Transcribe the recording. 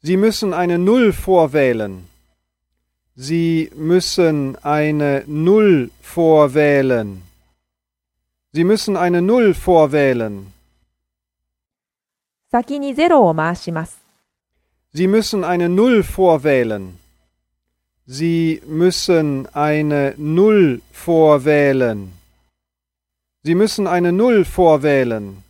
Sie müssen eine Null vorwählen. Sie müssen eine Null vorwählen. Sie müssen eine Null vorwählen. 先にゼロを回します。Sie müssen eine Null vorwählen. Sie müssen eine Null vorwählen. Sie müssen eine Null vorwählen.